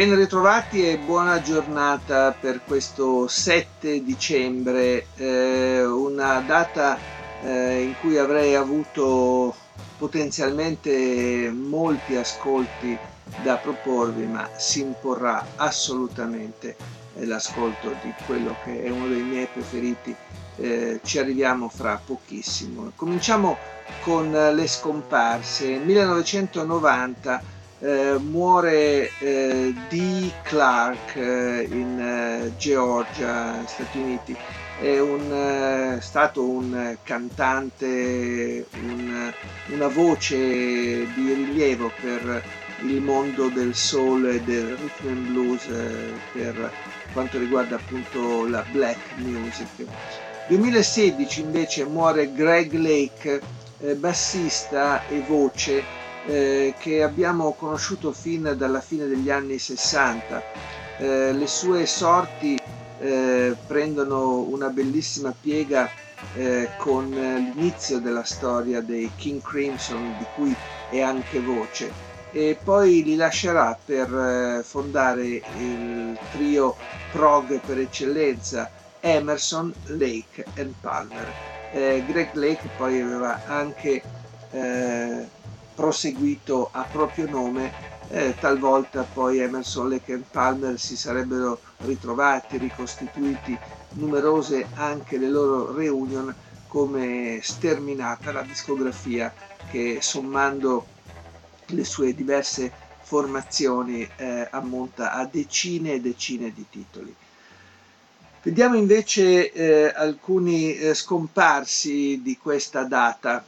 Ben ritrovati e buona giornata per questo 7 dicembre, eh, una data eh, in cui avrei avuto potenzialmente molti ascolti da proporvi, ma si imporrà assolutamente l'ascolto di quello che è uno dei miei preferiti. Eh, ci arriviamo fra pochissimo. Cominciamo con le scomparse. 1990 eh, muore eh, Dee Clark eh, in eh, Georgia, Stati Uniti. È un, eh, stato un cantante, un, una voce di rilievo per il mondo del soul e del rhythm and blues eh, per quanto riguarda appunto la black music. 2016 invece muore Greg Lake, bassista e voce eh, che abbiamo conosciuto fin dalla fine degli anni 60. Eh, le sue sorti eh, prendono una bellissima piega eh, con l'inizio della storia dei King Crimson, di cui è anche voce, e poi li lascerà per eh, fondare il trio prog per eccellenza Emerson, Lake e Palmer. Eh, Greg Lake poi aveva anche proseguito a proprio nome, eh, talvolta poi Emerson, Lake e Palmer si sarebbero ritrovati, ricostituiti, numerose anche le loro reunion come sterminata la discografia che sommando le sue diverse formazioni eh, ammonta a decine e decine di titoli. Vediamo invece eh, alcuni eh, scomparsi di questa data.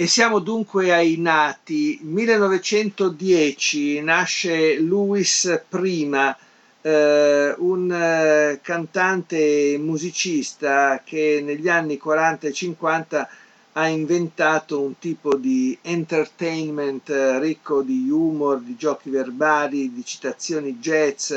E siamo dunque ai nati. 1910 nasce Louis Prima, eh, un eh, cantante musicista che negli anni 40 e 50 ha inventato un tipo di entertainment eh, ricco di humor, di giochi verbali, di citazioni jazz,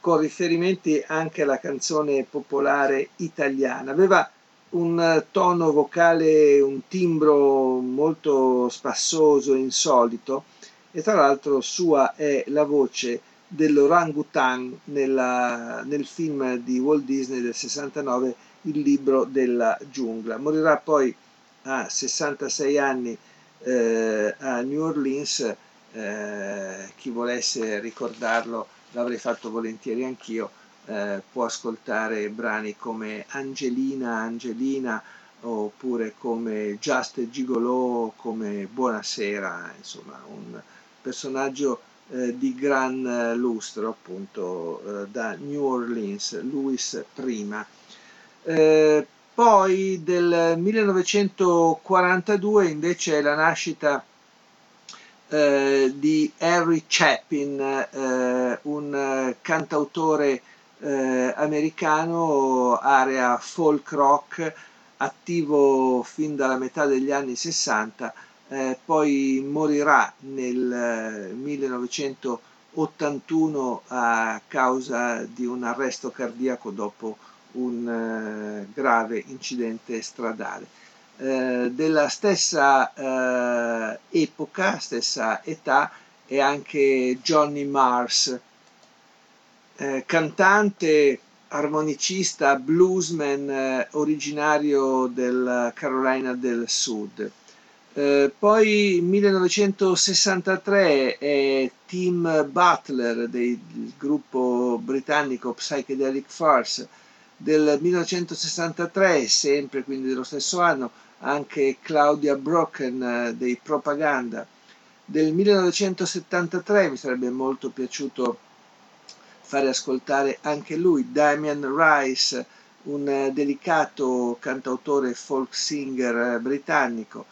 con riferimenti anche alla canzone popolare italiana. Aveva un tono vocale, un timbro molto spassoso, insolito e tra l'altro sua è la voce dell'orangutan nella, nel film di Walt Disney del 69 Il libro della giungla. Morirà poi a 66 anni eh, a New Orleans, eh, chi volesse ricordarlo l'avrei fatto volentieri anch'io eh, può ascoltare brani come Angelina, Angelina oppure come Just Gigolo, come Buonasera, insomma un personaggio eh, di gran lustro appunto eh, da New Orleans, Louis prima. Eh, poi del 1942 invece è la nascita eh, di Harry Chapin, eh, un cantautore eh, americano, area folk rock, attivo fin dalla metà degli anni 60, eh, poi morirà nel 1981 eh, a causa di un arresto cardiaco dopo un eh, grave incidente stradale. Eh, della stessa eh, epoca, stessa età, è anche Johnny Mars, eh, cantante, armonicista, bluesman eh, originario della Carolina del Sud. Eh, poi 1963 è Tim Butler del gruppo britannico Psychedelic Farce. Del 1963, sempre quindi dello stesso anno, anche Claudia Brocken eh, dei Propaganda. Del 1973 mi sarebbe molto piaciuto fare ascoltare anche lui, Damian Rice, un delicato cantautore folk singer britannico.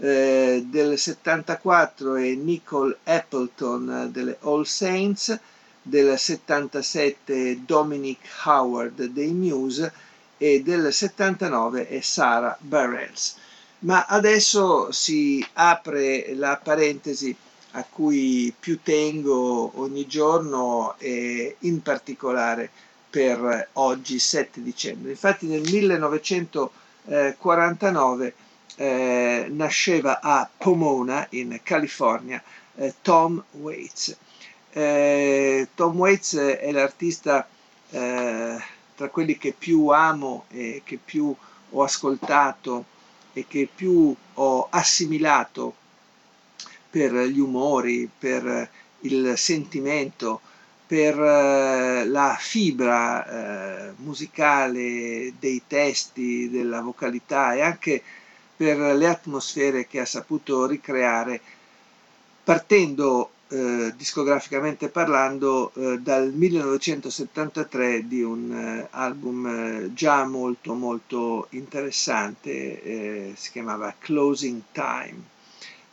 eh, del 74 è Nicole Appleton delle All Saints, del 77 Dominic Howard dei Muse e del 79 è Sarah Bareilles. Ma adesso si apre la parentesi a cui più tengo ogni giorno e in particolare per oggi 7 dicembre. Infatti nel 1949 eh, nasceva a Pomona in California eh, Tom Waits. Eh, Tom Waits è l'artista eh, tra quelli che più amo e che più ho ascoltato e che più ho assimilato per gli umori, per il sentimento, per eh, la fibra eh, musicale dei testi, della vocalità e anche per le atmosfere che ha saputo ricreare partendo eh, discograficamente parlando eh, dal 1973 di un eh, album eh, già molto molto interessante si chiamava Closing Time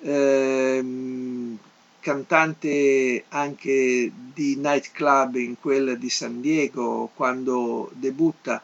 ehm, cantante anche di nightclub in quel di San Diego quando debutta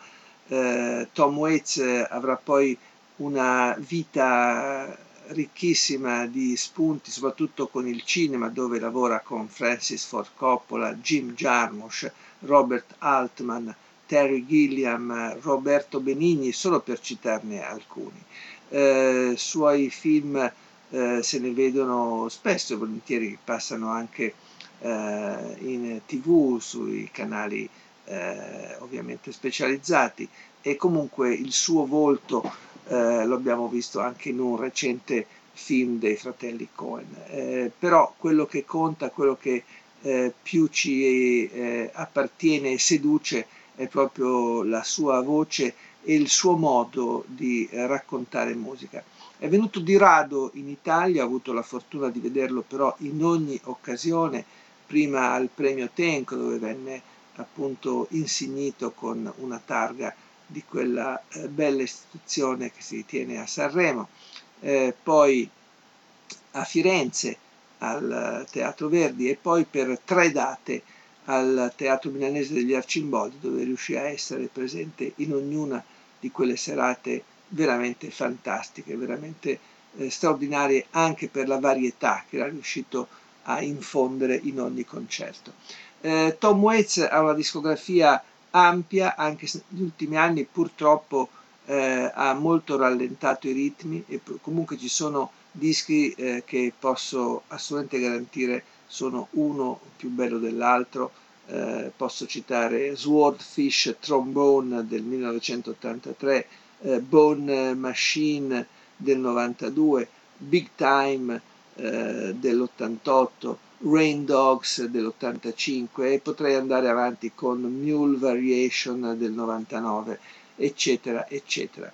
eh, Tom Waits avrà poi una vita ricchissima di spunti, soprattutto con il cinema, dove lavora con Francis Ford Coppola, Jim Jarmusch, Robert Altman, Terry Gilliam, Roberto Benigni, solo per citarne alcuni. Eh, suoi film eh, se ne vedono spesso e volentieri, passano anche eh, in tv, sui canali eh, ovviamente specializzati e comunque il suo volto eh, lo abbiamo visto anche in un recente film dei fratelli Cohen. Eh, però quello che conta, quello che eh, più ci eh, appartiene e seduce è proprio la sua voce e il suo modo di eh, raccontare musica. È venuto di rado in Italia, ho avuto la fortuna di vederlo però in ogni occasione, prima al premio Tenco dove venne appunto insignito con una targa di quella eh, bella istituzione che si tiene a Sanremo, eh, poi a Firenze al Teatro Verdi e poi per tre date al Teatro Milanese degli Arcimboldi dove riuscì a essere presente in ognuna di quelle serate veramente fantastiche, veramente eh, straordinarie anche per la varietà che era riuscito a infondere in ogni concerto. Eh, Tom Waits ha una discografia ampia, anche se negli ultimi anni purtroppo eh, ha molto rallentato i ritmi e comunque ci sono dischi eh, che posso assolutamente garantire sono uno più bello dell'altro. Eh, posso citare Swordfish Trombone del 1983, eh, Bone Machine del 92, Big Time eh, dell'88, Rain Dogs dell'85 e potrei andare avanti con Mule Variation del 99, eccetera, eccetera.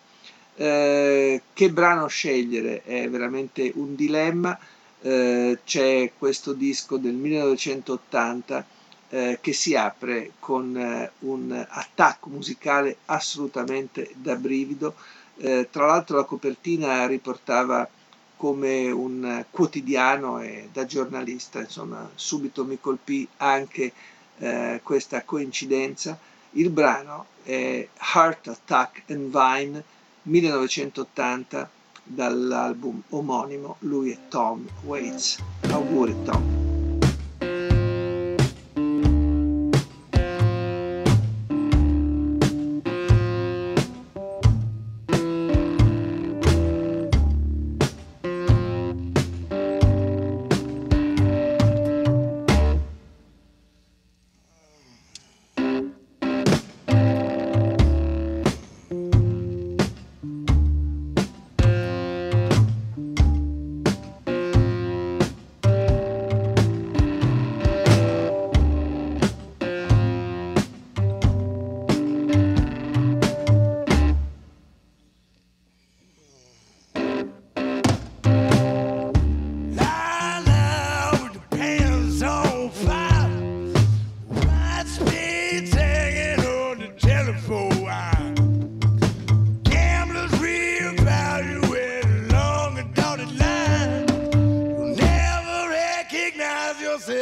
Eh, che brano scegliere è veramente un dilemma. Eh, c'è questo disco del 1980 eh, che si apre con eh, un attacco musicale assolutamente da brivido. Eh, tra l'altro la copertina riportava come un quotidiano e da giornalista, insomma, subito mi colpì anche eh, questa coincidenza. Il brano è Heart Attack and Vine 1980 dall'album omonimo, lui è Tom Waits. Auguri Tom.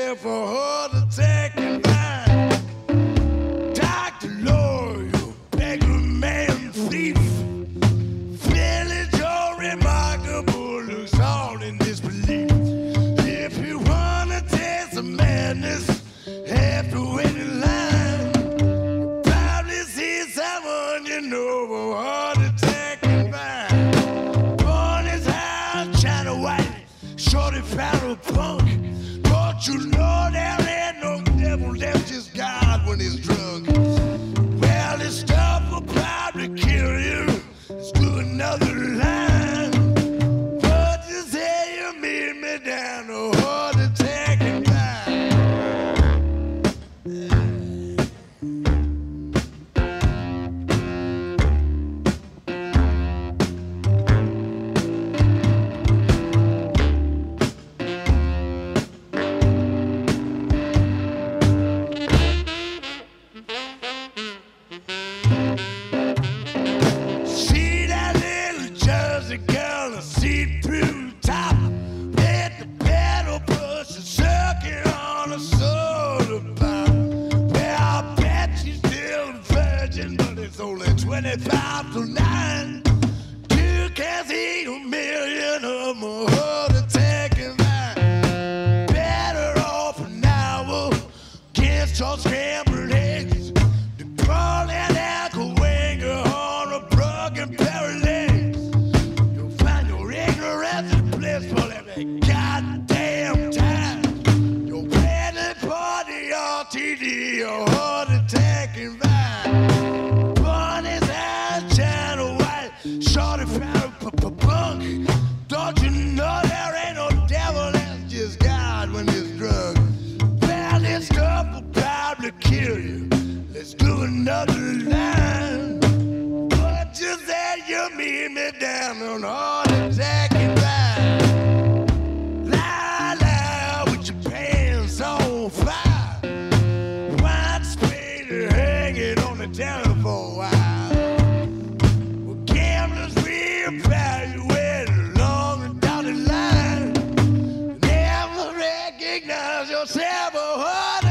Yourself a heart attack and find Doctor, lawyer, beggar, man, thief. Village, your remarkable looks all in disbelief. If you wanna taste the madness, have to wait in line. Probably see someone you know 25 to 9. You can see a million of my heart attack and mine. Better off hour against your scrambled eggs. The crawling ankle winger on a broken legs. You'll find your ignorance is blissful every goddamn time. Your wedding party, RTD, your heart another line. But you said you meet me down on heart attack and ride. Lie, lie with your pants on fire. White spader hanging on the telephone wire. Well, gamblers reevaluate along the dotted line. Never recognize yourself a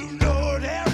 to Lord Harry.